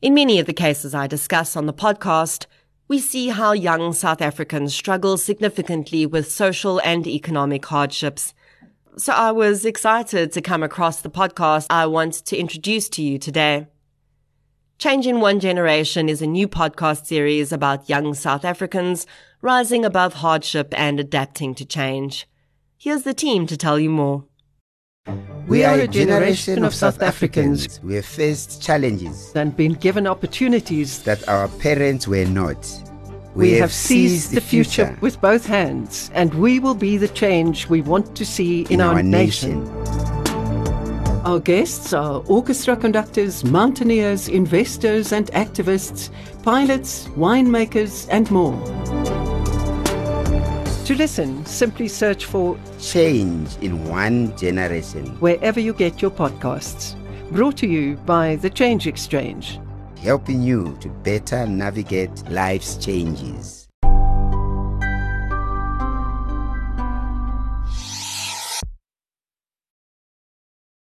In many of the cases I discuss on the podcast, we see how young South Africans struggle significantly with social and economic hardships. So I was excited to come across the podcast I want to introduce to you today. Change in One Generation is a new podcast series about young South Africans rising above hardship and adapting to change. Here's the team to tell you more. We are a generation of South Africans who have faced challenges and been given opportunities that our parents were not. We, have seized the future with both hands, and we will be the change we want to see in, in our, our nation. Our guests are orchestra conductors, mountaineers, investors and activists, pilots, winemakers, and more. To listen, simply search for Change in One Generation. wherever you get your podcasts. Brought to you by The Change Exchange. helping you to better navigate life's changes.